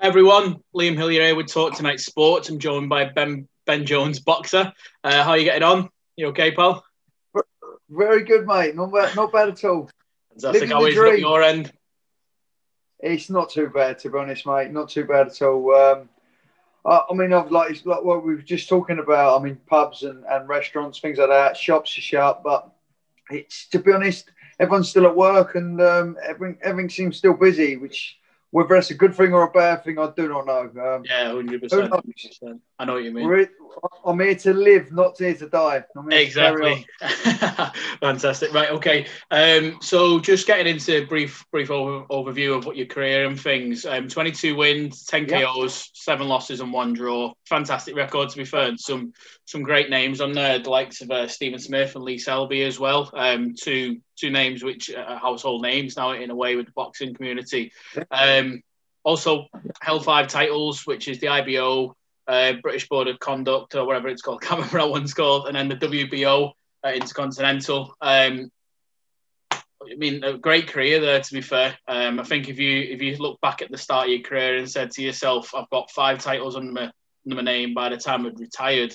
everyone, Liam Hillyer here with Talk Tonight Sports. I'm joined by Ben Ben Jones, boxer. Uh, how are you getting on? You okay, pal? Very good, mate. Not bad, not bad at all. Fantastic. How is it at your end? It's not too bad, to be honest, mate. Not too bad at all. Um, I, I mean, I've like, like what we were just talking about. I mean, pubs and, and restaurants, things like that. Shops are shut, but it's to be honest, everyone's still at work and um, everything everything seems still busy, which whether that's a good thing or a bad thing, I do not know. Um, yeah, hundred percent. I know what you mean. We're, I'm here to live, not here to die. exactly. To Fantastic. Right. Okay. Um, so just getting into brief brief over, overview of what your career and things. Um, 22 wins, 10 KOs, seven losses, and one draw. Fantastic record to be fair. And some some great names on there, the likes of uh, Stephen Smith and Lee Selby as well. Um, two two names which are household names now in a way with the boxing community. Um, also held five titles, which is the IBO, uh, British Board of Conduct, or whatever it's called. Can't remember one's called, and then the WBO uh, Intercontinental. Um, I mean, a great career there. To be fair, um, I think if you if you look back at the start of your career and said to yourself, "I've got five titles under my under my name," by the time I'd retired,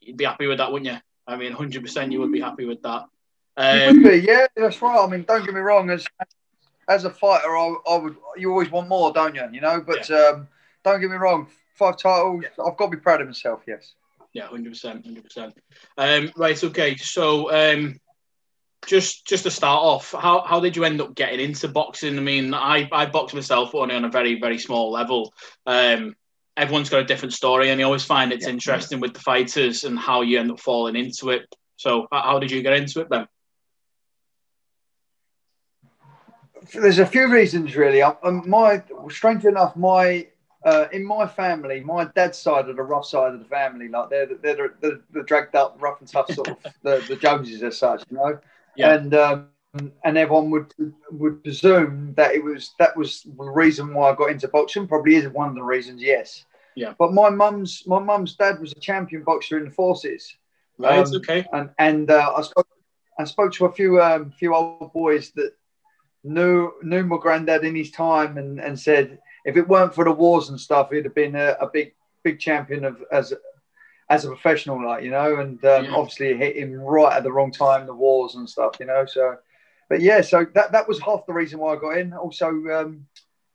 you'd be happy with that, wouldn't you? I mean, hundred percent, you would be happy with that. Um, be, yeah, that's right. I mean, don't get me wrong. As as a fighter, I, I would. You always want more, don't you? You know, but yeah. um, don't get me wrong. Five titles. I've got to be proud of myself. Yes. Yeah, hundred percent, hundred percent. Um, right. Okay. So, um, just just to start off, how, how did you end up getting into boxing? I mean, I I boxed myself only on a very very small level. Um, everyone's got a different story, and I always find it's yeah. interesting with the fighters and how you end up falling into it. So, how did you get into it then? there's a few reasons really. I, um, my strangely enough, my uh, in my family, my dad's side of the rough side of the family, like they're they're the, the, the dragged up, rough and tough sort of the, the Joneses as such, you know. Yeah. And um, and everyone would would presume that it was that was the reason why I got into boxing. Probably is one of the reasons, yes. Yeah. But my mum's my mum's dad was a champion boxer in the forces. Right. Um, okay. And and uh, I spoke I spoke to a few um, few old boys that knew knew my granddad in his time and, and said if it weren't for the wars and stuff, he'd have been a, a big big champion of as as a professional, like you know, and um, yeah. obviously hit him right at the wrong time, the wars and stuff, you know. So, but yeah, so that that was half the reason why I got in. Also, um,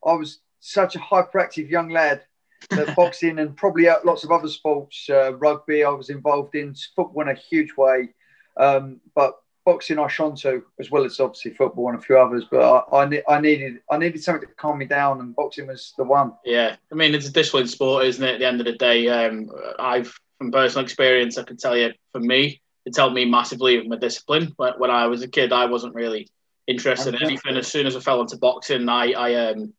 I was such a hyperactive young lad that boxing and probably lots of other sports, uh, rugby, I was involved in football in a huge way. Um, but boxing I shone to as well as obviously football and a few others. But I, I, I, needed I needed something to calm me down, and boxing was the one. Yeah, I mean it's a disciplined sport, isn't it? At the end of the day, um, I've from personal experience, I can tell you, for me, it helped me massively with my discipline. But when I was a kid, I wasn't really interested in anything. As soon as I fell into boxing, I, I um,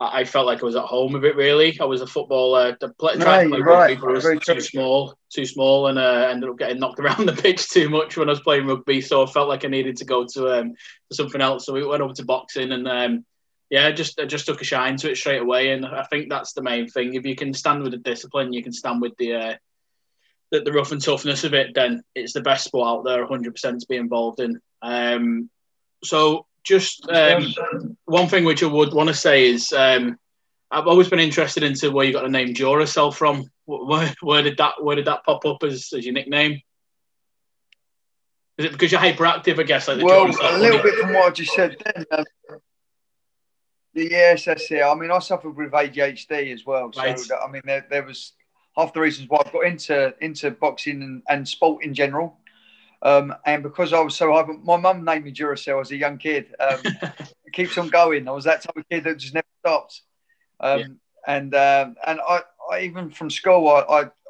I felt like I was at home a bit. Really, I was a footballer. The play, no, to play rugby, right. but was too small, too small, and uh, ended up getting knocked around the pitch too much when I was playing rugby. So I felt like I needed to go to um, to something else. So we went over to boxing, and um, yeah, just I just took a shine to it straight away. And I think that's the main thing. If you can stand with the discipline, you can stand with the uh, the, the rough and toughness of it. Then it's the best sport out there, 100 percent to be involved in. Um, so just um, one thing which I would want to say is um, I've always been interested into where you got the name Duracell from. Where, where did that where did that pop up as, as your nickname? Is it because you're hyperactive? I guess. Like well, a little bit from what I just said. Then, um, yes, that's it. I mean, I suffered with ADHD as well. So right. I mean, there, there was half the reasons why I got into into boxing and, and sport in general. Um, and because I was so high, my mum named me Duracell as a young kid. Um, it keeps on going. I was that type of kid that just never stopped. Um, yeah. And um, and I, I, even from school, I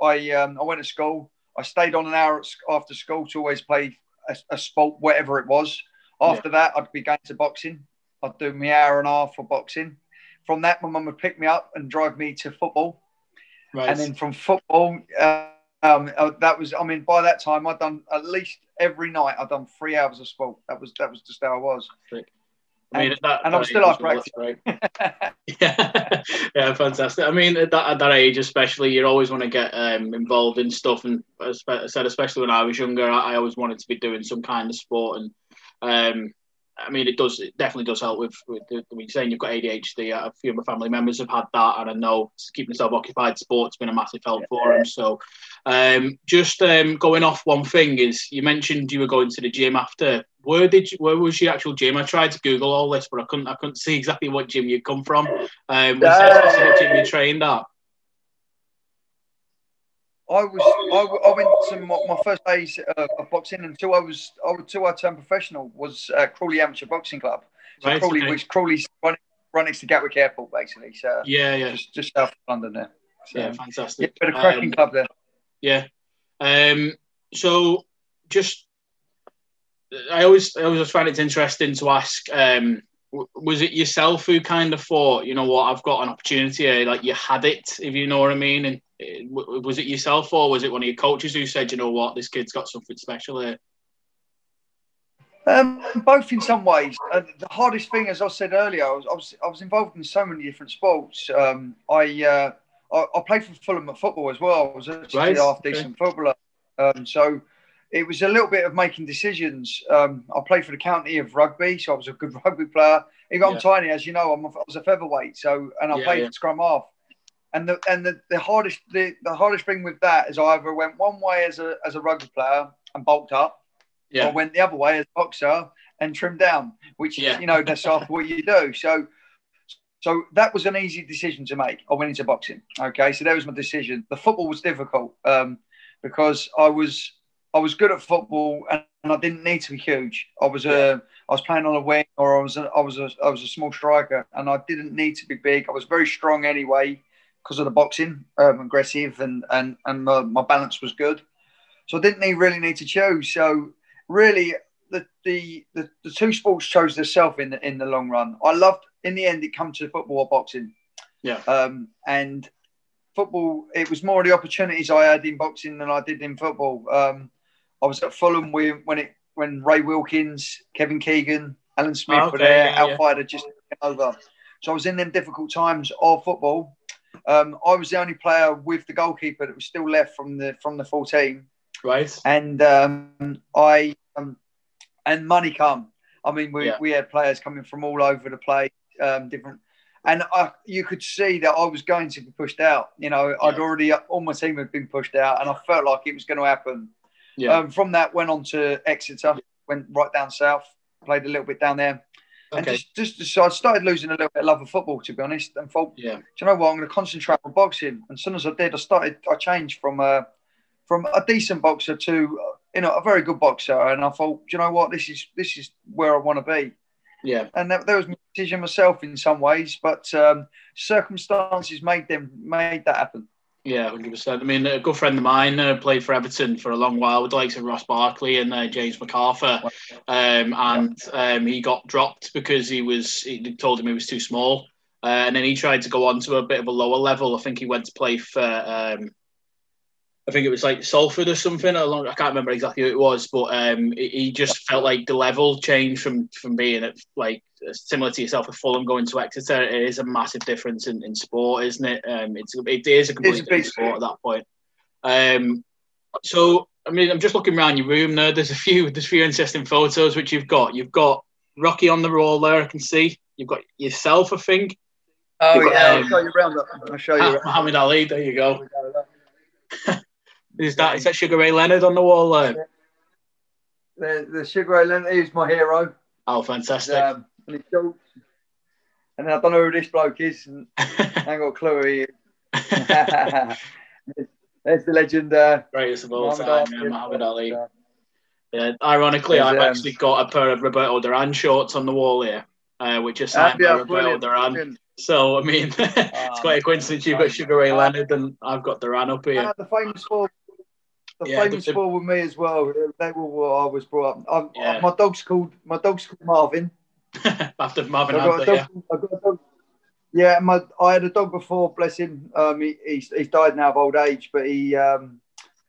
I I, um, I, went to school. I stayed on an hour after school to always play a, a sport, whatever it was. After yeah. that, I'd be going to boxing. I'd do my hour and a half for boxing. From that, my mum would pick me up and drive me to football. Right. And then from football, uh, um, uh, that was, I mean, by that time, I'd done at least every night. I'd done three hours of sport. That was that was just how I was. I mean, and, that, and I'm still off practice. yeah, yeah, fantastic. I mean, at that, at that age, especially, you always want to get um, involved in stuff. And as I said, especially when I was younger, I, I, always wanted to be doing some kind of sport. And um, I mean, it does. It definitely does help with, with the, the saying you've got ADHD. A few of my family members have had that, and I know keeping yourself occupied, sport's been a massive help for them. So, um, just um, going off one thing is you mentioned you were going to the gym after. Where did you, where was your actual gym? I tried to Google all this, but I couldn't I couldn't see exactly what gym you'd come from. Um, was specific gym you trained at? I was I, I went to my, my first days uh, of boxing until I was until I turned professional was uh, Crawley Amateur Boxing Club. So right, Crawley, okay. which Crawley's right, right next to Gatwick Airport, basically. So yeah, yeah, just, just south of London there. So, yeah, fantastic. Yeah, but a cracking um, club there. Yeah. Um. So just, I always I always find it interesting to ask. Um, was it yourself who kind of thought, you know what, I've got an opportunity here, like you had it, if you know what I mean? And was it yourself or was it one of your coaches who said, you know what, this kid's got something special here? Um, both in some ways. Uh, the hardest thing, as I said earlier, I was, I was, I was involved in so many different sports. Um, I, uh, I, I played for Fulham at football as well. I was actually right. a half decent okay. footballer. Um, so it was a little bit of making decisions. Um, I played for the county of rugby, so I was a good rugby player. Even yeah. I'm tiny, as you know, I'm a, I was a featherweight, so and I yeah, played yeah. scrum half. And the and the, the hardest the, the hardest thing with that is I either went one way as a as a rugby player and bulked up, yeah. or went the other way as a boxer and trimmed down, which yeah. you know that's after what you do. So so that was an easy decision to make. I went into boxing. Okay, so that was my decision. The football was difficult um, because I was I was good at football and, I didn't need to be huge. I was a I was playing on a wing or I was a, I was a, I was a small striker and I didn't need to be big. I was very strong anyway because of the boxing, um, aggressive and and and my, my, balance was good. So I didn't need, really need to choose. So really, the, the the the two sports chose themselves in the in the long run. I loved in the end it come to football or boxing. Yeah. Um, and football, it was more of the opportunities I had in boxing than I did in football. Um, I was at Fulham when it when Ray Wilkins, Kevin Keegan, Alan Smith oh, okay, were there. Yeah, Al yeah. just over. So I was in them difficult times of football. Um, I was the only player with the goalkeeper that was still left from the from the 14. Right. And um, I um, and money come. I mean, we, yeah. we had players coming from all over the place, um, different, and I, you could see that I was going to be pushed out. You know, I'd already all my team had been pushed out, and I felt like it was going to happen. Yeah. Um, from that, went on to Exeter, went right down south, played a little bit down there. And okay. just, just, so I started losing a little bit of love of football, to be honest, and thought, yeah. do you know what? I'm going to concentrate on boxing. And as soon as I did, I started, I changed from a, from a decent boxer to, you know, a very good boxer. And I thought, do you know what? This is, this is where I want to be. Yeah. And that, that was my decision myself in some ways, but um, circumstances made them, made that happen. Yeah, hundred percent. I mean, a good friend of mine uh, played for Everton for a long while with the likes of Ross Barkley and uh, James McCarthy, um, and um, he got dropped because he was. He told him he was too small, uh, and then he tried to go on to a bit of a lower level. I think he went to play for um, I think it was like Salford or something. I can't remember exactly who it was, but um, he just felt like the level changed from from being at like similar to yourself with Fulham going to Exeter. It is a massive difference in, in sport, isn't it? Um, it's it is a completely different sport at that point. Um, so I mean, I'm just looking around your room there. There's a few there's a few interesting photos which you've got. You've got Rocky on the roll there. I can see. You've got yourself, I think. Oh yeah, um, I'll show you around. I'll show you. Muhammad Ali. There you go. Is that is that Sugar Ray Leonard on the wall there? The, the Sugar Ray Leonard is my hero. Oh, fantastic! Um, and, and I don't know who this bloke is. And I ain't got a clue who he is. There's the legend. Uh, Greatest of all time, yeah, Muhammad Ali. Yeah, ironically, I've um, actually got a pair of Roberto Duran shorts on the wall here, uh, which are signed by Roberto Duran. So, I mean, it's quite a coincidence you've got Sugar Ray Leonard and I've got Duran up here. Uh, the famous four the yeah, famous the, four with me as well. They were what I was brought up. Yeah. My dog's called my dog's called Marvin. After Marvin Hunter, yeah. Yeah, my I had a dog before. Bless him. Um, he, he's, he's died now of old age, but he um,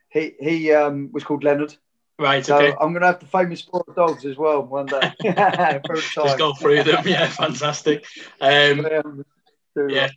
he he um, was called Leonard. Right. So okay. I'm going to have the famous four dogs as well one day. Just go through them. Yeah, fantastic. Um, yeah,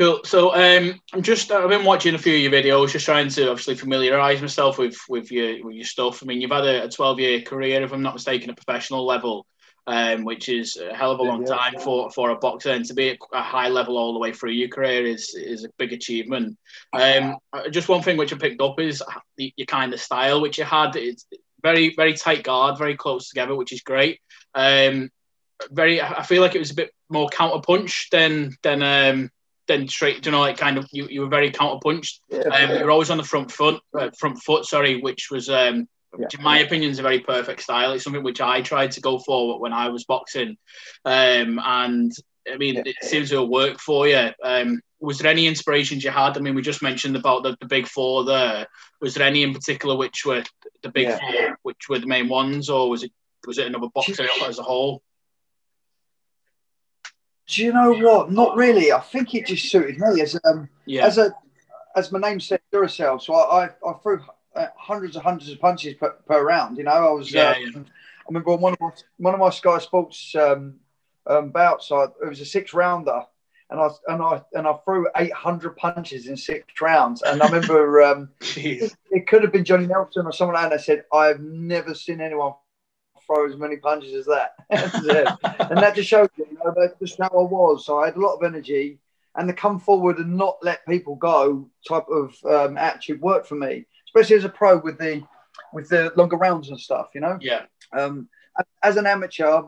Cool. So um, I'm just I've been watching a few of your videos, just trying to obviously familiarise myself with with your with your stuff. I mean, you've had a, a 12 year career, if I'm not mistaken, at professional level. Um, which is a hell of a long time for, for a boxer. And to be at a high level all the way through your career is is a big achievement. Um, just one thing which I picked up is the, your kind of style which you had. It's very very tight guard, very close together, which is great. Um, very, I feel like it was a bit more counter punch than than um, than straight. You know, like kind of you, you were very counter punched. Yeah, um, you were always on the front foot, uh, front foot. Sorry, which was um, yeah. Which in my opinion is a very perfect style. It's something which I tried to go for when I was boxing, um, and I mean yeah. it seems to work for you. Um, was there any inspirations you had? I mean, we just mentioned about the, the big four there. Was there any in particular which were the big yeah. four, which were the main ones, or was it was it another boxer as a whole? Do you know what? Not really. I think it just suited me as um yeah. as a as my name said, Duracell. So I I, I threw uh, hundreds and hundreds of punches per, per round. You know, I was. Yeah, uh, yeah. I remember one of my, one of my Sky Sports um, um, bouts. I, it was a six rounder, and I and I and I threw eight hundred punches in six rounds. And I remember um, it, it, could have been Johnny Nelson or someone and I said, "I've never seen anyone throw as many punches as that." and that just showed you, you know, that's just how I was. So I had a lot of energy, and the come forward and not let people go type of um, attitude worked for me especially as a pro with the with the longer rounds and stuff. You know. Yeah. Um, as an amateur,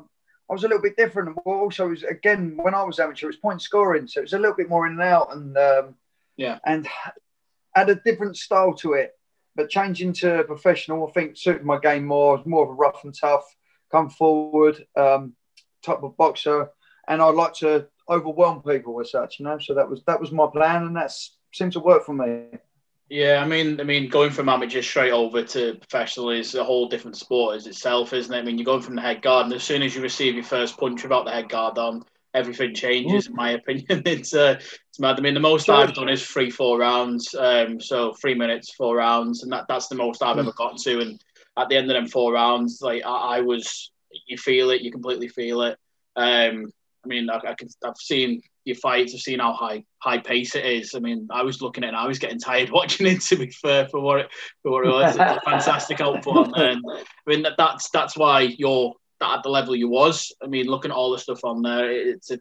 I was a little bit different. But Also, was again when I was amateur, it was point scoring, so it was a little bit more in and out, and um, yeah, and had a different style to it. But changing to professional, I think suited my game more. It was more of a rough and tough, come forward um, type of boxer, and I like to overwhelm people as such. You know, so that was that was my plan, and that seemed to work for me. Yeah, I mean, I mean, going from amateur straight over to professional is a whole different sport as itself, isn't it? I mean, you're going from the head guard, and as soon as you receive your first punch without the head guard on, everything changes. In my opinion, it's uh, it's mad. I mean, the most I've done is three, four rounds, um, so three minutes, four rounds, and that that's the most I've ever gotten to. And at the end of them four rounds, like I, I was, you feel it, you completely feel it. Um, I mean, I, I can, I've seen your fights. I've seen how high high pace it is. I mean, I was looking at it and I was getting tired watching it. To be fair, for what it for what it was, it's a fantastic output. And I mean, that, that's that's why you're at the level you was. I mean, looking at all the stuff on there, it's a,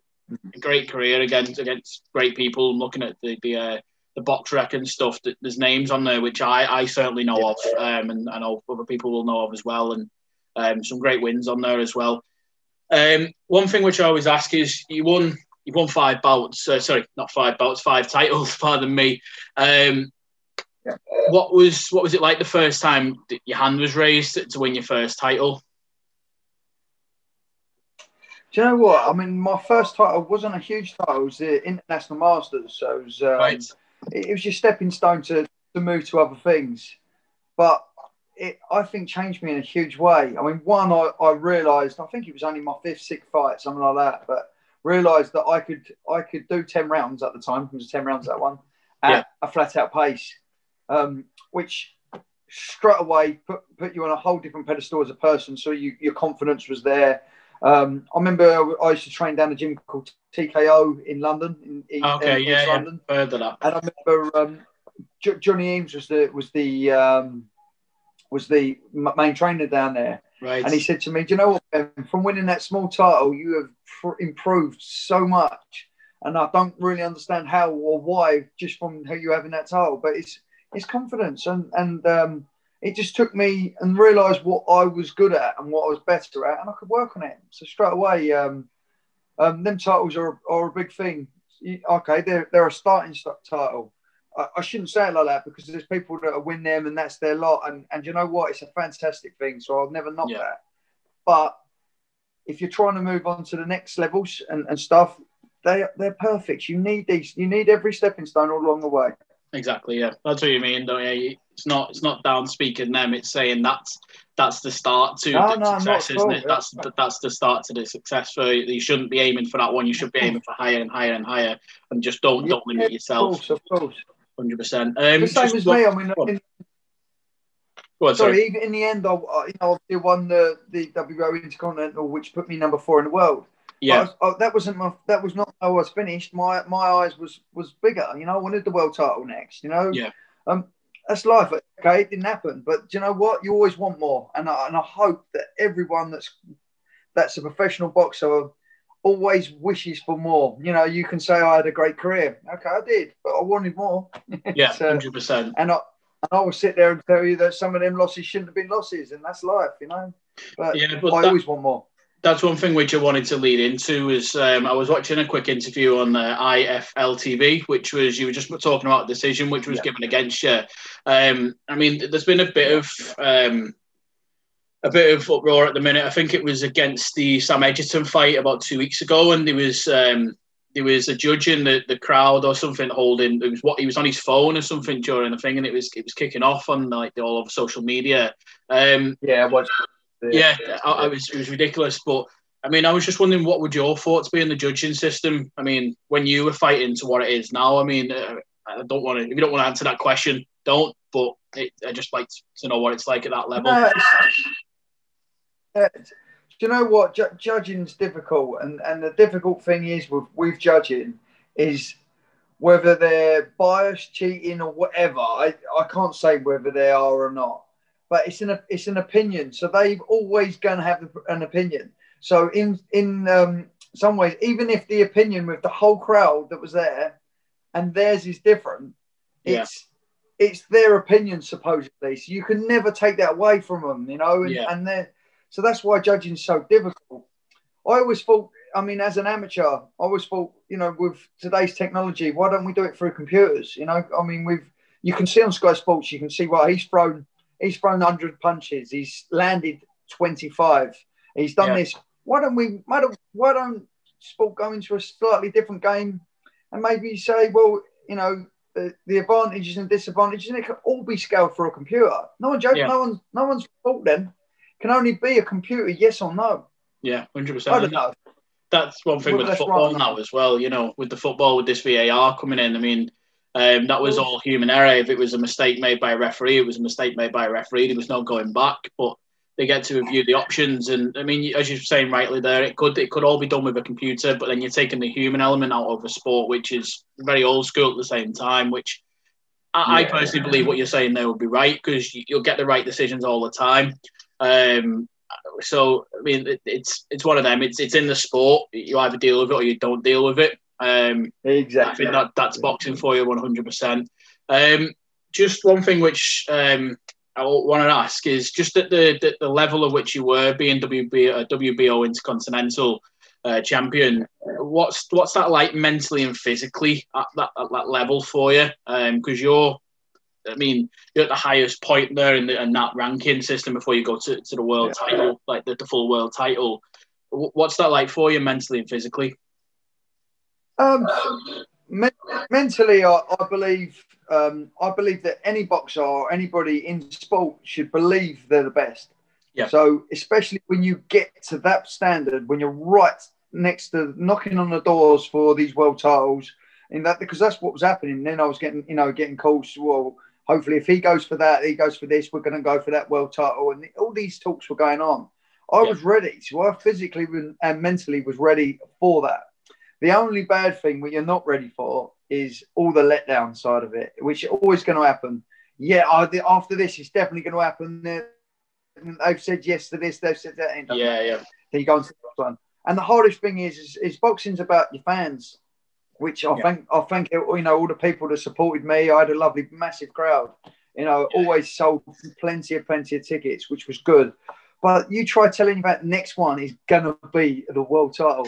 a great career against against great people. I'm looking at the the, uh, the BoxRec and stuff. There's names on there which I, I certainly know of, um, and I know other people will know of as well, and um, some great wins on there as well. Um, one thing which I always ask is, you won you've won five bouts. Uh, sorry, not five bouts, five titles. Pardon me. Um, yeah. What was what was it like the first time your hand was raised to win your first title? Do you know what? I mean, my first title wasn't a huge title. It was the International Masters, so it was, um, right. it, it was your stepping stone to, to move to other things. But it, I think, changed me in a huge way. I mean, one, I, I realised, I think it was only my fifth, sixth fight, something like that, but realised that I could I could do ten rounds at the time. It was ten rounds that one at yeah. a flat out pace, um, which straight away put put you on a whole different pedestal as a person. So you, your confidence was there. Um, I remember I used to train down a gym called TKO in London. In, okay, in, yeah, London. yeah, heard that. And I remember um, J- Johnny Eames was the was the um, was the main trainer down there. Right. And he said to me, "Do you know what? Ben? From winning that small title, you have pr- improved so much, and I don't really understand how or why, just from how you having that title. But it's it's confidence, and and um, it just took me and realised what I was good at and what I was better at, and I could work on it. So straight away, um, um, them titles are are a big thing. Okay, they're they're a starting title I, I, shouldn't say it like that because there's people that win them and that's their lot. And, and you know what? It's a fantastic thing. So I'll never knock yeah. that. But if you're trying to move on to the next levels and, and stuff, they, they're perfect. You need these, you need every stepping stone all along the way. Exactly. Yeah. That's what you mean, don't you? It's not, it's not down speaking them. It's saying that's, that's the start to no, the no, success, isn't it? That's the, that's the start to the success. So you shouldn't be aiming for that one. You should be aiming for higher and higher and higher, and just don't yeah, don't limit yourself. Of course, of course hundred percent. Um, the same as me. I mean, in, on, sorry, sorry. In the end, I you know I won the the WBO Intercontinental, which put me number four in the world. Yeah, I, I, that wasn't my. That was not how I was finished. My my eyes was was bigger. You know, I wanted the world title next. You know. Yeah. Um, that's life. Okay, it didn't happen, but you know what? You always want more, and I, and I hope that everyone that's that's a professional boxer always wishes for more. You know, you can say I had a great career. Okay, I did, but I wanted more. Yeah, hundred percent. And I, and I will sit there and tell you that some of them losses shouldn't have been losses, and that's life, you know. But, yeah, but I that, always want more. That's one thing which I wanted to lead into is um, I was watching a quick interview on the IFL TV, which was you were just talking about the decision which was yeah. given against you. Um, I mean, there's been a bit of um, a bit of uproar at the minute. I think it was against the Sam Eggington fight about two weeks ago, and there was um, there was a judge in the, the crowd or something holding. It was what he was on his phone or something during the thing, and it was it was kicking off on like all over social media. Um, yeah, what? Yeah, I, I was it was ridiculous, but. I mean, I was just wondering what would your thoughts be in the judging system? I mean, when you were fighting to what it is now, I mean, uh, I don't want to. If you don't want to answer that question, don't. But it, I just like to know what it's like at that level. No, uh, do you know what? Ju- judging's difficult, and and the difficult thing is with with judging is whether they're biased, cheating, or whatever. I, I can't say whether they are or not, but it's an it's an opinion. So they've always going to have an opinion. So in in um, some ways, even if the opinion with the whole crowd that was there and theirs is different, yeah. it's it's their opinion supposedly. So you can never take that away from them, you know. And, yeah. and they're so that's why judging is so difficult. I always thought, I mean, as an amateur, I always thought, you know, with today's technology, why don't we do it through computers? You know, I mean, we've you can see on Sky Sports, you can see well, he's thrown he's thrown 100 punches, he's landed 25, he's done yeah. this. Why don't we? Why don't, why don't sport go into a slightly different game and maybe say, well, you know, the, the advantages and disadvantages, and it can all be scaled for a computer. No one, yeah. no one, no one's fault then can only be a computer, yes or no. Yeah, hundred percent. I don't know. That's one thing with football now as well. You know, with the football with this VAR coming in, I mean, um, that was all human error. If it was a mistake made by a referee, it was a mistake made by a referee. There was no going back. But they get to review the options, and I mean, as you're saying rightly there, it could it could all be done with a computer, but then you're taking the human element out of a sport, which is very old school at the same time. Which I, yeah. I personally believe what you're saying there would be right because you'll get the right decisions all the time. Um, so I mean, it, it's it's one of them. It's it's in the sport. You either deal with it or you don't deal with it. Um, exactly. I think that that's boxing for you, one hundred percent. Um, just one thing which um, I want to ask is just at the, the, the level of which you were being WB, uh, WBO Intercontinental uh, champion. What's what's that like mentally and physically at that, at that level for you? Because um, you're I mean, you're at the highest point there in, the, in that ranking system before you go to, to the world yeah. title, like the, the, full world title. What's that like for you mentally and physically? Um, me- mentally, I, I believe um, I believe that any boxer or anybody in sport should believe they're the best. Yeah. So especially when you get to that standard, when you're right next to knocking on the doors for these world titles, in that because that's what was happening. Then I was getting, you know, getting calls. Well, hopefully, if he goes for that, he goes for this. We're going to go for that world title, and all these talks were going on. I yeah. was ready, so I physically and mentally was ready for that. The only bad thing what you're not ready for is all the letdown side of it, which is always going to happen. Yeah, after this, it's definitely going to happen. They've said yes to this, they've said that. Yeah, yeah. Then you go on to the next one. And the hardest thing is, is, is boxing's about your fans which I yeah. thank I thank you know all the people that supported me. I had a lovely, massive crowd. You know, yeah. always sold plenty of plenty of tickets, which was good. But you try telling me about the next one is gonna be the world title,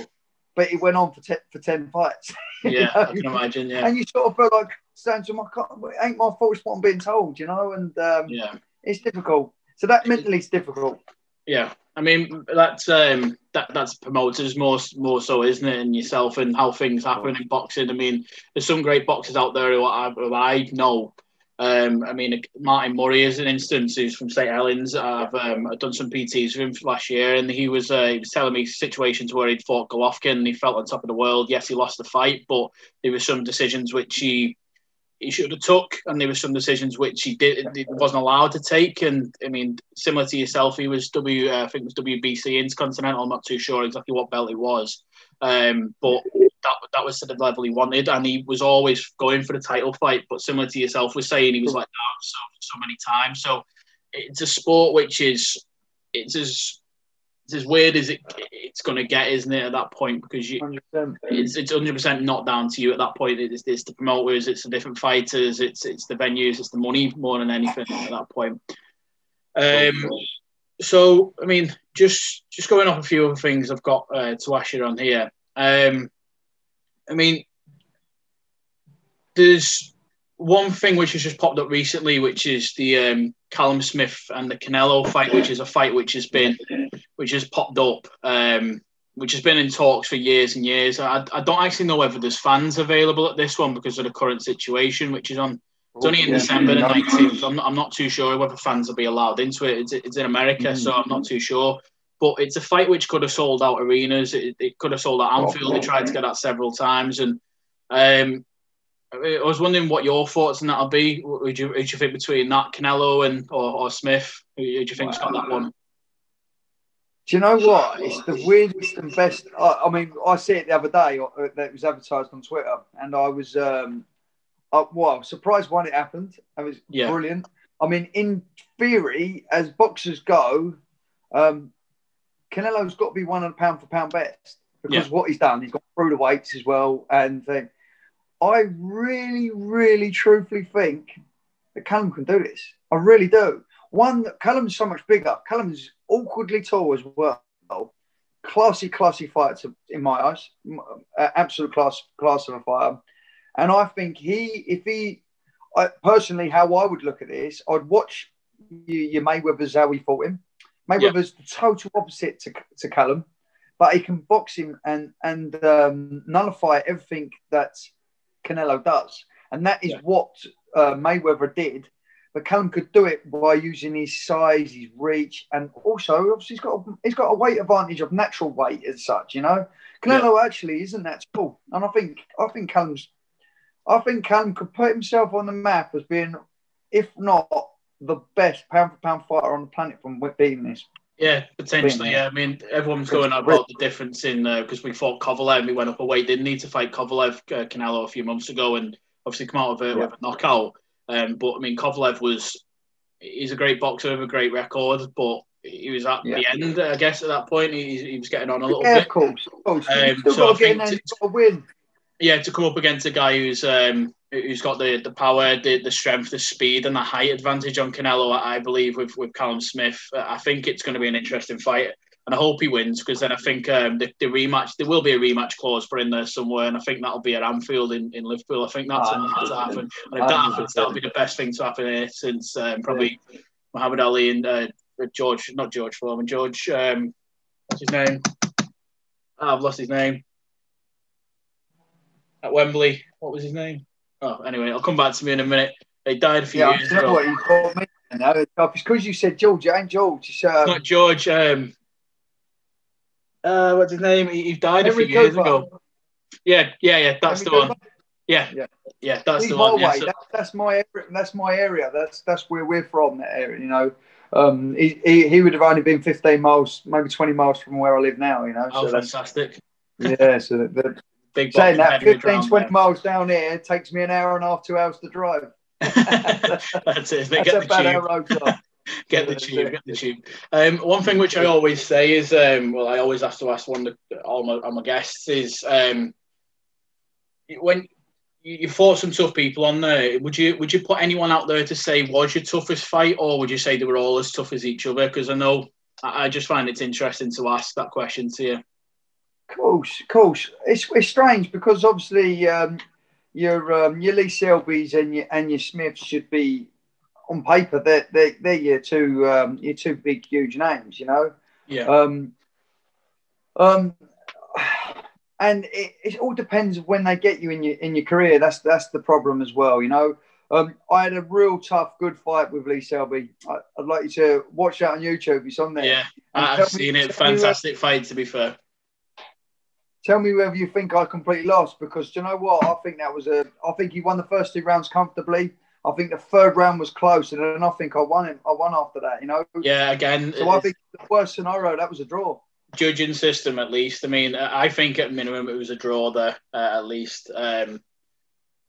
but it went on for te- for ten fights. Yeah, know? I can imagine. Yeah, and you sort of feel like saying to my, it ain't my fault. It's what I'm being told, you know. And um, yeah, it's difficult. So that mentally is difficult. Yeah, I mean that's um, that that's promoters more more so, isn't it? And yourself and how things happen in boxing. I mean, there's some great boxers out there who I, who I know. Um, I mean, Martin Murray is an instance who's from St Helens. I've, um, I've done some PTs with him last year, and he was uh, he was telling me situations where he'd fought Golovkin and he felt on top of the world. Yes, he lost the fight, but there were some decisions which he he should have took, and there were some decisions which he did he wasn't allowed to take. And I mean, similar to yourself, he was W uh, I think it was WBC Intercontinental. I'm not too sure exactly what belt it was, um, but that that was to the level he wanted, and he was always going for the title fight. But similar to yourself, was saying he was like that so so many times. So it's a sport which is it's as it's as weird as it it's going to get, isn't it? At that point, because you, 100%. it's it's hundred percent not down to you at that point. It's, it's the promoters, it's the different fighters, it's it's the venues, it's the money more than anything at that point. Um, so I mean, just just going off a few other things I've got uh, to ask you on here. Um, I mean, there's one thing which has just popped up recently, which is the um, Callum Smith and the Canelo fight, which is a fight which has been, which has popped up, um, which has been in talks for years and years. I, I don't actually know whether there's fans available at this one because of the current situation, which is on. It's only in yeah, December the nineteenth. I'm not, I'm not too sure whether fans will be allowed into it. It's, it's in America, mm-hmm. so I'm not too sure. But it's a fight which could have sold out arenas. It, it could have sold out Anfield. They tried to get that several times, and um, I was wondering what your thoughts on that would be. Would you, would you think between that Canelo and or, or Smith? Who, who do you think's got that one? Do you know what? It's the weirdest and best. I, I mean, I see it the other day uh, that was advertised on Twitter, and I was, um, I, well, surprised when it happened. It was yeah. brilliant. I mean, in theory, as boxers go, um, Canelo's got to be one of the pound for pound best because yeah. what he's done, he's got through the weights as well, and. Uh, I really, really, truthfully think that Callum can do this. I really do. One, Callum's so much bigger. Callum's awkwardly tall as well. Classy, classy fighter in my eyes. Absolute class, class of a fighter. And I think he, if he, I, personally, how I would look at this, I'd watch your Mayweather's how he fought him. Mayweather's the total opposite to, to Callum, but he can box him and and um, nullify everything that Canelo does, and that is yeah. what uh, Mayweather did. But Callum could do it by using his size, his reach, and also obviously he's got a, he's got a weight advantage of natural weight as such. You know, Canelo yeah. actually isn't that tall, and I think I think Callum's I think Callum could put himself on the map as being, if not the best pound for pound fighter on the planet from beating this. Yeah, potentially. Yeah, I mean, everyone's going about the difference in because uh, we fought Kovalev, we went up a weight, didn't need to fight Kovalev, uh, Canelo a few months ago, and obviously come out of it yeah. with a knockout. Um, but I mean, Kovalev was he's a great boxer with a great record, but he was at yeah. the end, I guess, at that point. He, he was getting on a little yeah, bit. Of course, of course. Um, so I think to, to win. Yeah, to come up against a guy who's um, who's got the, the power, the, the strength, the speed, and the height advantage on Canelo, I believe, with, with Callum Smith. I think it's going to be an interesting fight. And I hope he wins because then I think um, the, the, rematch, there will be a rematch clause for in there somewhere. And I think that'll be at Anfield in, in Liverpool. I think that's oh, to happen. And if that happens, that'll be the best thing to happen here since um, probably yeah. Muhammad Ali and uh, George, not George Foreman, George, um, what's his name? Oh, I've lost his name. At Wembley, what was his name? Oh, anyway, I'll come back to me in a minute. They died a few yeah, years ago. What you called me? No, it's because you said George. It ain't George. It's, um, it's not George. Um, uh, what's his name? He, he died Henry a few years ago. Yeah, yeah, yeah. That's Henry the one. Yeah, yeah, yeah. That's He's the one. Yeah, so, that, that's my area. That's my area. That's that's where we're from. That area, you know. Um, he, he, he would have only been 15 miles, maybe 20 miles from where I live now. You know. Oh, so fantastic. Yeah. So that Big Saying that, 15, 20 miles down here takes me an hour and a half, two hours to drive. That's it. That's get the tube. Get the tube. Get the tube. Um, one thing which I always say is, um, well, I always have to ask one of the, all my, all my guests is, um, when you fought some tough people on there, would you would you put anyone out there to say was your toughest fight, or would you say they were all as tough as each other? Because I know I, I just find it's interesting to ask that question to you Of course, of course. It's, it's strange because obviously um, your um, your Lee Selby's and your and your Smiths should be on paper. They're they're, they're your two um, your two big huge names, you know. Yeah. Um. Um. And it, it all depends when they get you in your in your career. That's that's the problem as well, you know. Um, I had a real tough, good fight with Lee Selby. I, would like you to watch that on YouTube. It's on there. Yeah, I've seen me, it. Fantastic fight, to be fair. Tell me whether you think I completely lost because you know what? I think that was a. I think he won the first two rounds comfortably. I think the third round was close, and then I think I won it. I won after that. You know. Yeah. Again. So I think the worst scenario that was a draw. Judging system, at least. I mean, I think at minimum it was a draw there, uh, at least. Um,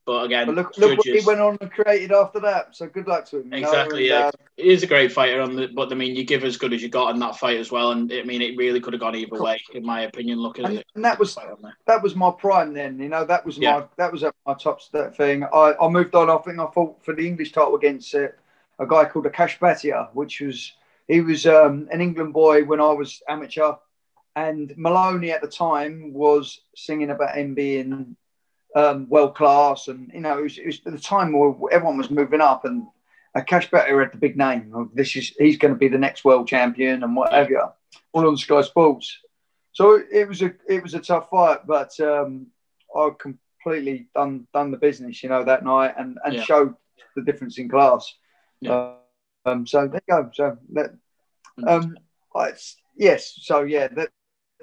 But again, but look, look what he went on and created after that. So good luck to him. Exactly. know? yeah, he is a great fighter. On the, but I mean, you give as good as you got in that fight as well. And I mean, it really could have gone either way, in my opinion. Looking and, at it, and that was that was my prime then. You know, that was yeah. my that was my top step thing. I, I moved on. I think I fought for the English title against uh, a guy called Akash Bhatia, which was he was um, an England boy when I was amateur. And Maloney at the time was singing about him being um, world class, and you know, it was, it was, at the time where everyone was moving up, and uh, Akash Bhatia had the big name. Of this is he's going to be the next world champion and whatever, all on Sky Sports. So it was a it was a tough fight, but um, I completely done done the business, you know, that night, and and yeah. showed the difference in class. Yeah. Uh, um, so there you go. So that, um, yes. So yeah, that,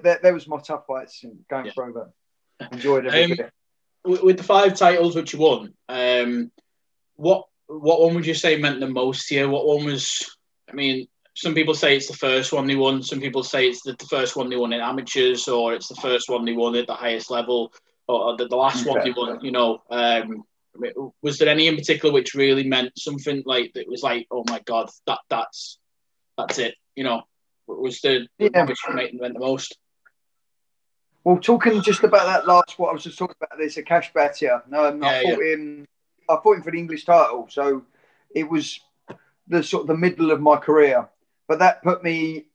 that, that was my tough fights going yeah. through that. Enjoyed every um, bit with the five titles which you won, um, what what one would you say meant the most to you? What one was? I mean, some people say it's the first one they won. Some people say it's the, the first one they won in amateurs, or it's the first one they won at the highest level, or the, the last one they won. You know, um, was there any in particular which really meant something like that was like, oh my god, that that's that's it. You know, was the yeah. which meant the most? Well, talking just about that last, what I was just talking about, this Akash Bhatia. Um, I fought yeah. him. I fought him for the English title, so it was the sort of the middle of my career. But that put me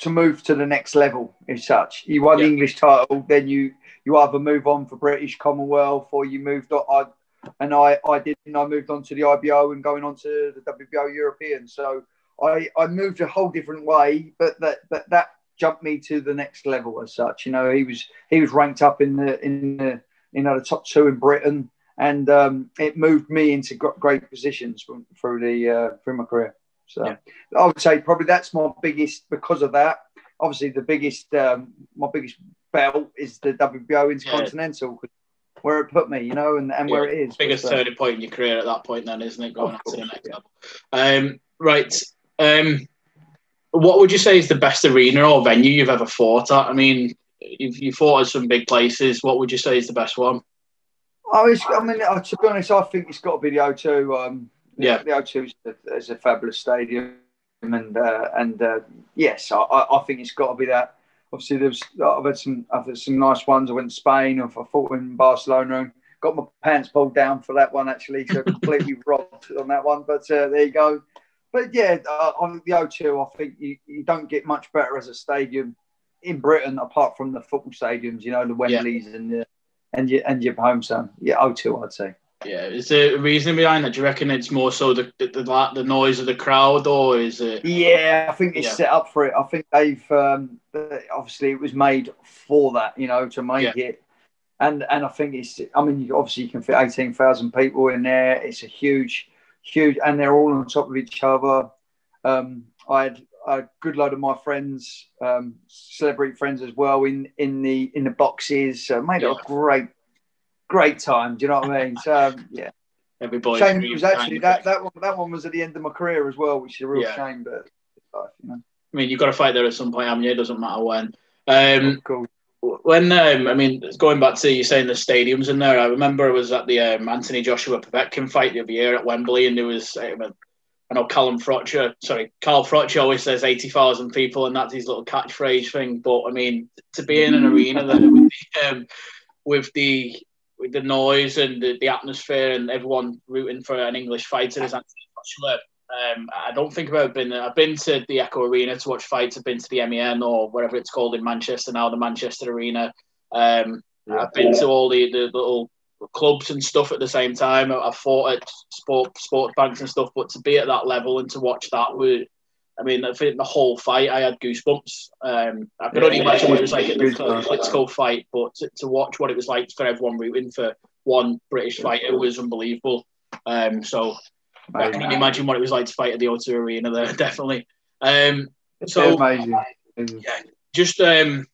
to move to the next level, as such. You won yeah. the English title, then you you either move on for British Commonwealth or you moved on. I, and I I did, and I moved on to the IBO and going on to the WBO European. So I I moved a whole different way, but that but that jumped me to the next level as such. You know, he was he was ranked up in the in the you know the top two in Britain, and um, it moved me into great positions from, through the uh, through my career. So yeah. I would say probably that's my biggest because of that. Obviously, the biggest um, my biggest belt is the WBO Intercontinental. Yeah. Where it put me, you know, and, and yeah. where it is. Biggest turning point in your career at that point, then, isn't it? Going on to the next level. Um, right. Um, what would you say is the best arena or venue you've ever fought at? I mean, you've you fought at some big places. What would you say is the best one? Oh, I mean, uh, to be honest, I think it's got to be the O2. Um, yeah, the O2 is a, is a fabulous stadium, and uh, and uh, yes, I, I think it's got to be that. Obviously, there's I've had some I've had some nice ones. I went to Spain. I fought in Barcelona and got my pants pulled down for that one actually, so completely robbed on that one. But uh, there you go but yeah, uh, on the O2, I think you, you don't get much better as a stadium in Britain apart from the football stadiums, you know, the Wembleys yeah. and the, and your and your home son. Yeah, O2, I'd say. Yeah, is there a reason behind that? Do you reckon it's more so the the, the, the noise of the crowd, or is it? Yeah, I think it's yeah. set up for it. I think they've um, obviously it was made for that, you know, to make yeah. it. And and I think it's. I mean, obviously you can fit eighteen thousand people in there. It's a huge huge, and they're all on top of each other. Um, I had a good load of my friends, um, celebrity friends as well, in in the in the boxes. So made yeah. it a great, great time. Do you know what I mean? So um, yeah. Everybody. Shame it was actually that, that one that one was at the end of my career as well, which is a real yeah. shame. But you know. I mean, you've got to fight there at some point, haven't you? It doesn't matter when. Um, cool when um, I mean, going back to you saying the stadiums in there, I remember I was at the um, Anthony Joshua Povetkin fight the other year at Wembley, and there was um, I know Callum Froch, sorry, Carl Froch always says eighty thousand people, and that's his little catchphrase thing. But I mean, to be in an arena with the, um, with the with the noise and the, the, atmosphere and everyone rooting for an English fighter Anthony Joshua, um, I don't think I've ever been. I've been to the Echo Arena to watch fights. I've been to the MEN or whatever it's called in Manchester now, the Manchester Arena. Um, I've been to all the, the little clubs and stuff at the same time. I've fought at sport sport banks and stuff, but to be at that level and to watch that, I mean, I think the whole fight, I had goosebumps. Um, I could only imagine what it was like at the Klitschko fight, but to, to, watch what it was like for everyone rooting for one British fighter was unbelievable. Um, so I can only imagine what it was like to fight at the O2 Arena there, definitely. Um, so, amazing. Yeah, just um,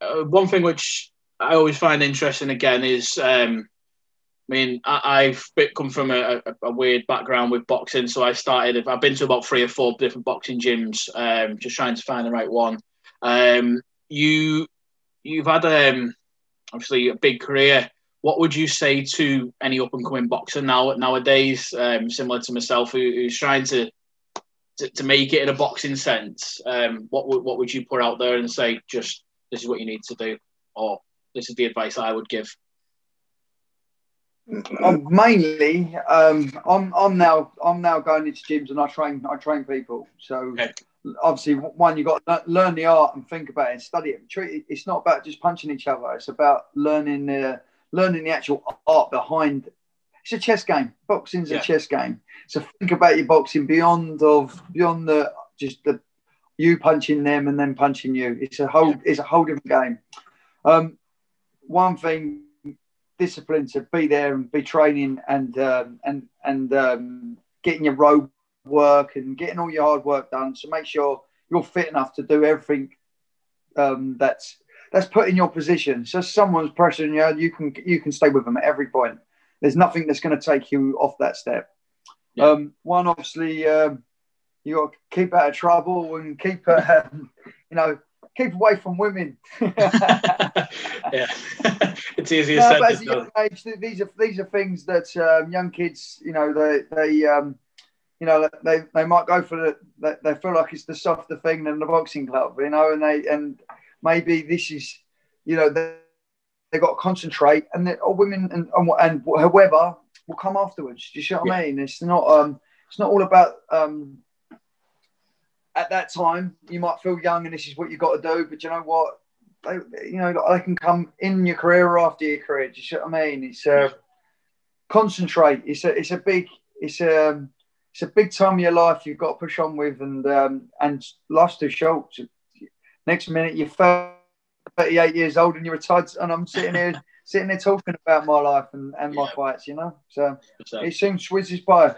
uh, one thing which I always find interesting again is, um, I mean, I, have come from a, a, a, weird background with boxing, so I started. I've been to about three or four different boxing gyms, um, just trying to find the right one. Um, you, you've had um, obviously a big career what would you say to any up and coming boxer now nowadays, um, similar to myself, who, who's trying to, to, to make it in a boxing sense? Um, what would what would you put out there and say, just this is what you need to do, or this is the advice I would give? Um, mainly, um, I'm I'm now I'm now going into gyms and I train I train people. So okay. obviously, one you got to learn the art and think about it and study it. It's not about just punching each other. It's about learning the learning the actual art behind. It's a chess game. Boxing's yeah. a chess game. So think about your boxing beyond of beyond the just the you punching them and then punching you. It's a whole yeah. it's a whole different game. Um, one thing, discipline to be there and be training and um, and and um, getting your road work and getting all your hard work done. So make sure you're fit enough to do everything um, that's that's put in your position. So someone's pressuring you, you can you can stay with them at every point. There's nothing that's going to take you off that step. Yeah. Um, one, obviously, um, you got to keep out of trouble and keep, uh, you know, keep away from women. yeah, it's easier no, said than Age, these are these are things that um, young kids, you know, they they um, you know they they might go for the they, they feel like it's the softer thing than the boxing club, you know, and they and maybe this is, you know, they, they got to concentrate, and the, or women and, and, and whoever will come afterwards. Do you see what yeah. I mean? It's not um, it's not all about um. At that time, you might feel young, and this is what you've got to do. But you know what? They, you know, they can come in your career or after your career. Do you see what I mean? It's uh, concentrate. It's a, it's a big, it's a, um, it's a big time of your life you've got to push on with, and um, and life's too short Next minute, you're 38 years old and you're retired, and I'm sitting here, sitting there talking about my life and, and my yeah. fights, you know. So, so it seems whizzes by.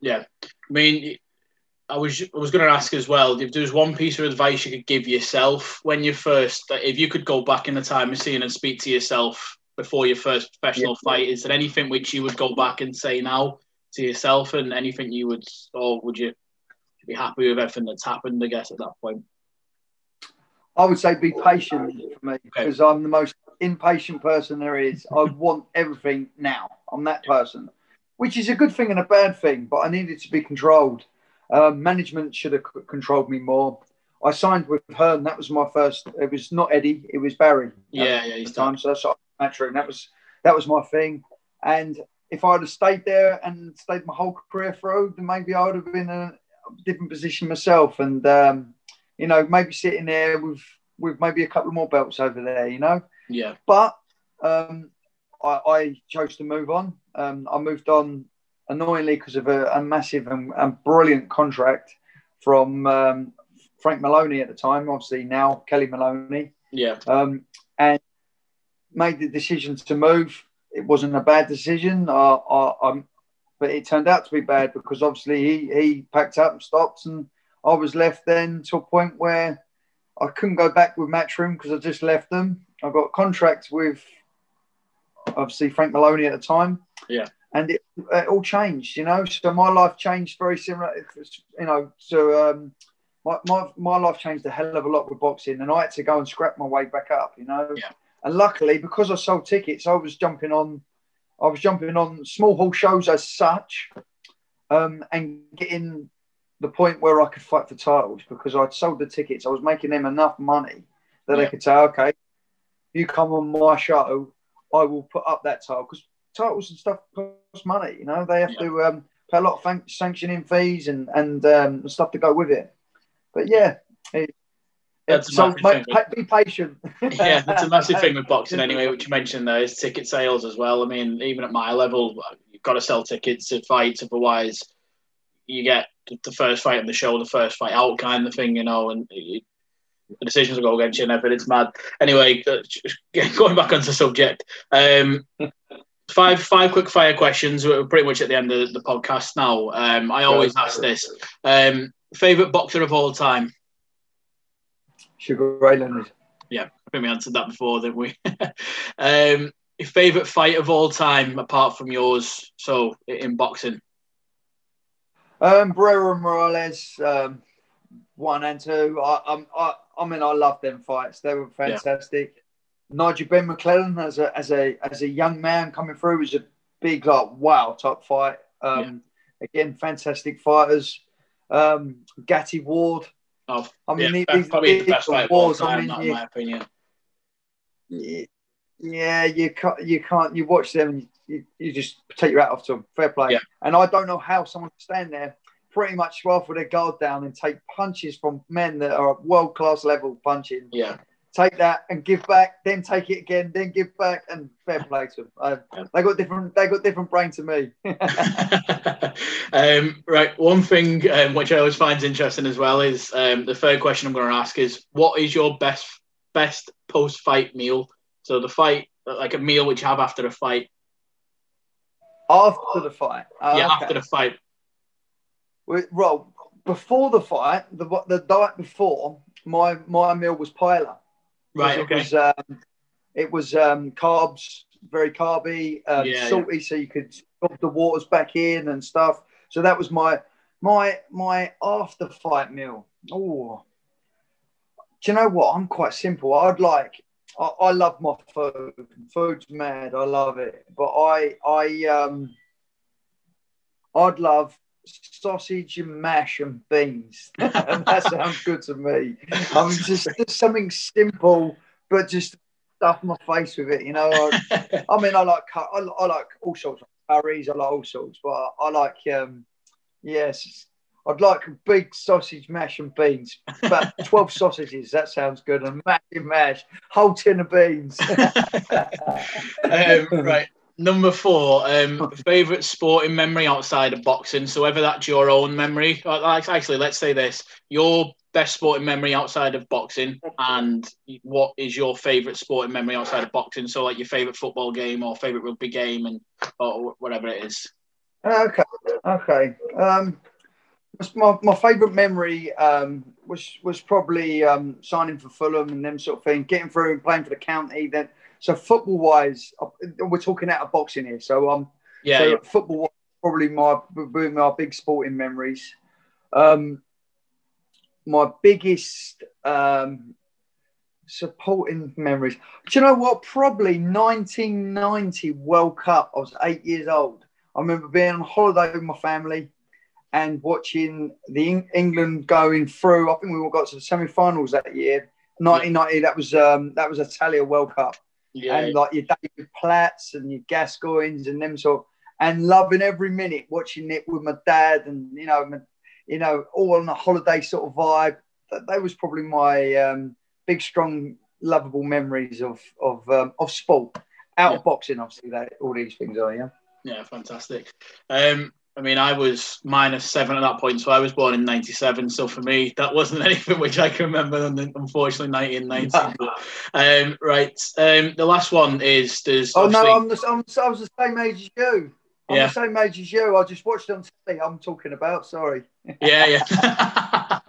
Yeah, I mean, I was I was going to ask as well if there was one piece of advice you could give yourself when you first, if you could go back in the time machine and speak to yourself before your first professional yeah. fight, is there anything which you would go back and say now to yourself, and anything you would, or would you be happy with everything that's happened? I guess at that point. I would say be patient for me because okay. I'm the most impatient person there is. I want everything now. I'm that person, which is a good thing and a bad thing, but I needed to be controlled. Um, management should have controlled me more. I signed with Hearn. That was my first. It was not Eddie. It was Barry. Yeah, yeah. He's time. So that's matchroom. That was that was my thing. And if I'd have stayed there and stayed my whole career through, then maybe I would have been in a different position myself. And um, you know, maybe sitting there with with maybe a couple more belts over there, you know. Yeah. But um, I, I, chose to move on. Um, I moved on annoyingly because of a, a massive and, and, brilliant contract from um, Frank Maloney at the time. Obviously now Kelly Maloney. Yeah. Um, and made the decision to move. It wasn't a bad decision. I, I, but it turned out to be bad because obviously he, he packed up and stopped and I was left then to a point where I couldn't go back with Matchroom because I just left them. I got contracts with obviously Frank Maloney at the time. Yeah. And it, it, all changed, you know. So my life changed very similar, you know. So um, my, my, my life changed a hell of a lot with boxing, and I had to go and scrap my way back up, you know. Yeah. And luckily, because I sold tickets, I was jumping on, I was jumping on small hall shows as such, um, and getting the point where I could fight for titles because I'd sold the tickets. I was making them enough money that yeah. they could say, okay, you come on my show, I will put up that title because titles and stuff cost money. You know, they have yeah. to um, pay a lot of sanctioning fees and and um, stuff to go with it. But yeah, it, that's so be patient. yeah, that's a massive thing with boxing anyway, which you mentioned there is ticket sales as well. I mean, even at my level, you've got to sell tickets to fights, otherwise you get the first fight in the show, the first fight out kind of thing, you know, and the decisions will go against you and everything. It's mad. Anyway, uh, going back onto the subject, um, five five quick fire questions. We're pretty much at the end of the podcast now. Um, I always ask this: um, favorite boxer of all time? Sugar Ray Leonard. Yeah, I think we answered that before, didn't we? um, favorite fight of all time, apart from yours? So in boxing. Um, Barrera and Morales, um, one and two. I, I, I mean, I love them fights. They were fantastic. Nigel Benn McClellan as a as a as a young man coming through was a big like wow type fight. Um, yeah. Again, fantastic fighters. Um, Gatti Ward. Oh, I mean, yeah, these, probably these the best fight wars. Time, I mean, you, in my opinion. Yeah, you can't. You can't. You watch them and you, you just take your hat off to them. Fair play. Yeah. And I don't know how someone can stand there pretty much well for their guard down and take punches from men that are world class level punching. Yeah take that and give back, then take it again, then give back, and fair play to them. Uh, they got different. They got different brain to me. um, right. One thing um, which I always find interesting as well is um, the third question I'm going to ask is what is your best best post fight meal? So the fight, like a meal which you have after a fight. After the fight. Oh, yeah, okay. after the fight. Well, before the fight, the the night before, my my meal was paella. Right. Okay. It was, um, it was um, carbs, very carby, um, yeah, salty, yeah. so you could pump the waters back in and stuff. So that was my my my after fight meal. Oh, do you know what? I'm quite simple. I'd like. I, I love my food. Food's mad. I love it. But I I um. I'd love sausage and mash and beans. and that sounds good to me. I mean, just, just something simple, but just stuff my face with it. You know, I, I mean, I like I, I, like all sorts of curries. I like all sorts, but I, I like um, yes. I'd like a big sausage mash and beans, about 12 sausages. That sounds good. And massive mash, whole tin of beans. um, right. Number four, um, favorite sporting memory outside of boxing. So whether that's your own memory, actually, let's say this: your best sporting memory outside of boxing, and what is your favorite sporting memory outside of boxing? So like your favorite football game or favorite rugby game, and or whatever it is. Okay, okay. Um, my my favorite memory um, was was probably um, signing for Fulham and them sort of thing, getting through and playing for the county. Then so football wise, uh, we're talking out of boxing here. So um, yeah, so yeah. football probably my my big sporting memories. Um, my biggest um, supporting memories. Do you know what? Probably 1990 World Cup. I was eight years old. I remember being on holiday with my family and watching the England going through. I think we all got to the semi-finals that year. 1990. That was um, that was Italia World Cup yeah. and like your David Platts and your Gascoignes and them sort, of, and loving every minute watching it with my dad and you know, my, you know, all on a holiday sort of vibe. That, that was probably my um, big, strong, lovable memories of of um, of sport. Out yeah. of boxing, obviously, that all these things are. Yeah. Yeah, fantastic. Um, I mean, I was minus seven at that point, so I was born in '97. So for me, that wasn't anything which I can remember. Unfortunately, 1990. but, um, right. Um, the last one is there's. Oh no, I'm the, I'm, I was the same age as you. I'm yeah. the same age as you. I just watched on TV. I'm talking about. Sorry. Yeah, yeah.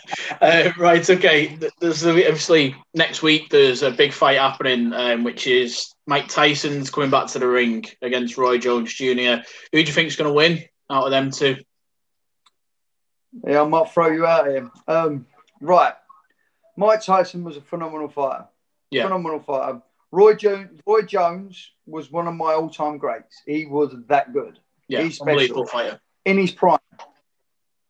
uh, right. Okay. There's obviously next week. There's a big fight happening, um, which is Mike Tyson's coming back to the ring against Roy Jones Jr. Who do you think is going to win out of them two? Yeah, I might throw you out here. Um, right. Mike Tyson was a phenomenal fighter. Yeah. Phenomenal fighter. Roy Jones, Roy Jones was one of my all-time greats. He was that good. Yeah, He's unbelievable fighter. In his prime.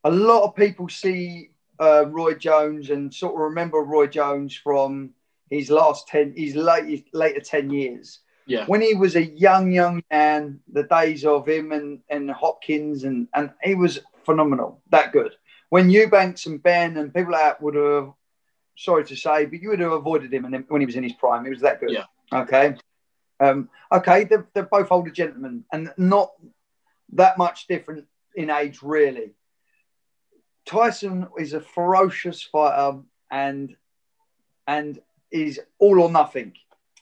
A lot of people see uh, Roy Jones and sort of remember Roy Jones from his last 10, his late, later 10 years. Yeah. When he was a young, young man, the days of him and, and Hopkins, and, and he was phenomenal, that good. When Eubanks and Benn and people like that would have, sorry to say, but you would have avoided him when he was in his prime. He was that good. Yeah. Okay. Um, okay, they're, they're both older gentlemen and not that much different in age, really. Tyson is a ferocious fighter and and is all or nothing.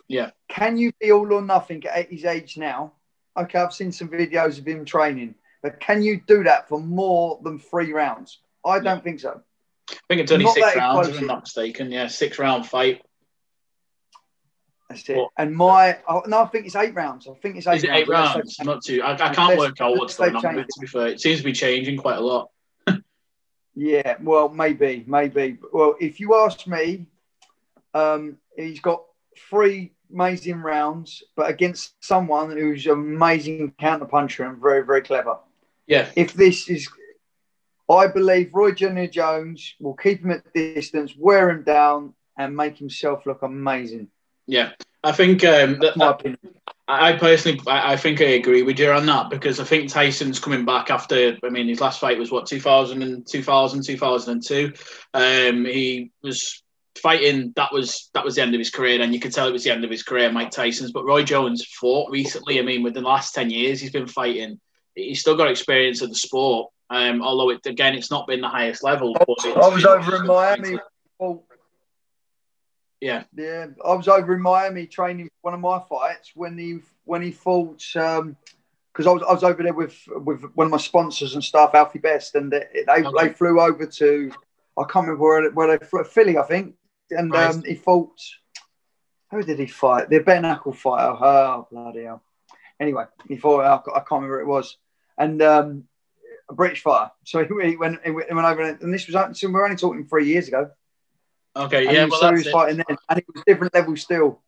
Yeah. Can you be all or nothing at his age now? Okay, I've seen some videos of him training, but can you do that for more than three rounds? I don't yeah. think so. I think it's only not six rounds, if I'm not mistaken. Yeah, six round fight. That's it. But, and my oh, no, I think it's eight rounds. I think it's eight. Is it eight rounds? rounds? Not two. I, I can't work out what's going on. To be fair, it seems to be changing quite a lot. Yeah, well, maybe, maybe. Well, if you ask me, um, he's got three amazing rounds, but against someone who's an amazing counterpuncher and very, very clever. Yeah. If this is, I believe Roy Junior Jones will keep him at distance, wear him down, and make himself look amazing. Yeah, I think um, that, my opinion. I personally, I think I agree with you on that because I think Tyson's coming back after. I mean, his last fight was what 2000 and 2000, 2002. Um, he was fighting. That was that was the end of his career, and you could tell it was the end of his career, Mike Tyson's. But Roy Jones fought recently. I mean, within the last ten years, he's been fighting. He's still got experience of the sport. Um, although it again, it's not been the highest level. I was over in Miami. Yeah. Yeah. I was over in Miami training one of my fights when he when he fought um because I was, I was over there with with one of my sponsors and stuff, Alfie Best, and they they, okay. they flew over to I can't remember where, where they flew Philly, I think, and right. um, he fought. Who did he fight? The bare knuckle fighter. Oh bloody hell! Anyway, he fought. I can't remember it was, and um, a British fighter. So he, he went he went over, and this was we're only talking three years ago. Okay, and yeah, well, so he was fighting then, and it was different levels still.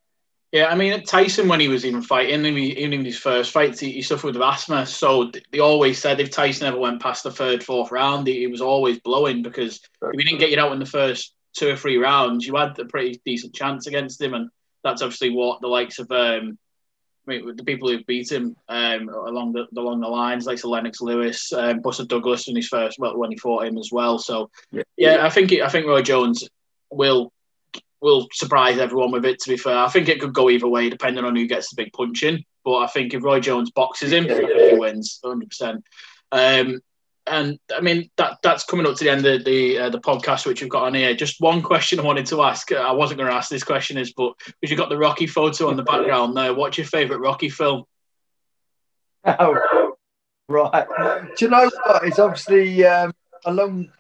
Yeah, I mean Tyson when he was even fighting, even in his first fights, he, he, suffered with asthma. So they always said if Tyson ever went past the third, fourth round, he, he was always blowing because if he didn't get you out in the first two or three rounds, you had a pretty decent chance against him, and that's obviously what the likes of um, I mean, the people who've beat him um, along the along the lines, like Sir Lennox Lewis, um, Buster Douglas in his first well, when he fought him as well. So yeah, yeah I think I think Roy Jones will will surprise everyone with it. To be fair, I think it could go either way depending on who gets the big punch in. But I think if Roy Jones boxes him, he wins 100. percent um, And I mean that that's coming up to the end of the uh, the podcast which we've got on here. Just one question I wanted to ask. I wasn't going to ask this question is, but because you've got the Rocky photo on the background there, what's your favourite Rocky film? Oh, right. Do you know what? It's obviously um, a long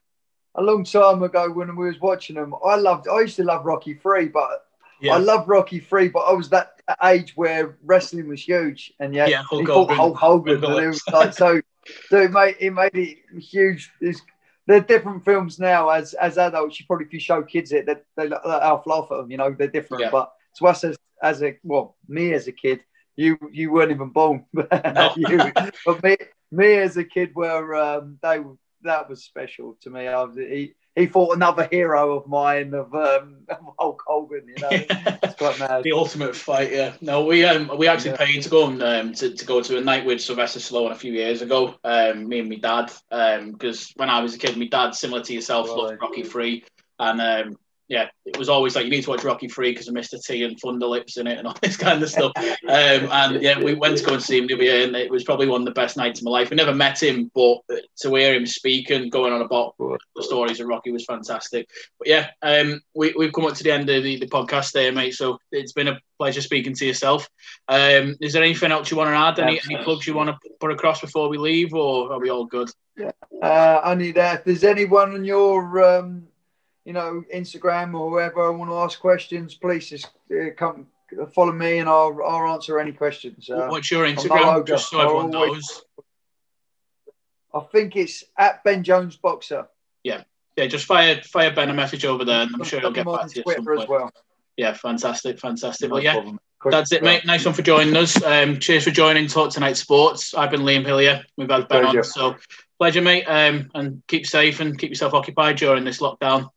a long time ago when we was watching them. I loved. I used to love Rocky Three, but yeah. I love Rocky Three. But I was that age where wrestling was huge, and yeah, yeah Hulk he Hogan. Hulk Hogan. And it like so. So it made it made it huge. It's, they're different films now. As as adults, you probably if you show kids it, they they half laugh at them. You know, they're different. Yeah. But to us as as a well, me as a kid, you you weren't even born. No. you, but me me as a kid, were um, they that was special to me. I was, he he fought another hero of mine of, um, Hulk Hogan. You know, it's quite mad. the ultimate fight. Yeah. No, we um we actually yeah. paid to go and um, to, to go to a night with Sylvester Stallone a few years ago. Um, me and my dad. Um, because when I was a kid, my dad, similar to yourself, right. loved Rocky Three, and um, yeah, it was always like you need to watch Rocky Three because of Mr. T and Thunder Lips in it and all this kind of stuff. um, and yeah, we went to go and see him the other year, and it was probably one of the best nights of my life. We never met him, but to hear him speak and going on about the stories of Rocky was fantastic. But yeah, um, we we've come up to the end of the, the podcast there, mate. So it's been a pleasure speaking to yourself. Um, is there anything else you want to add? Any, any plugs you want to put across before we leave, or are we all good? Yeah, uh, only that if there's anyone on your um you know, Instagram or whoever I want to ask questions, please just uh, come follow me and I'll, I'll answer any questions. Uh, What's your Instagram? Just so everyone knows. I think it's at Ben Jones Boxer. Yeah, yeah. Just fire fire Ben a message over there, and I'm sure he'll get back to you. Twitter as well. Yeah, fantastic, fantastic. No well, yeah, that's it, mate. Nice one for joining us. Um, cheers for joining Talk Tonight Sports. I've been Liam Hillyer. We've had Ben pleasure. on, so pleasure, mate. Um, and keep safe and keep yourself occupied during this lockdown.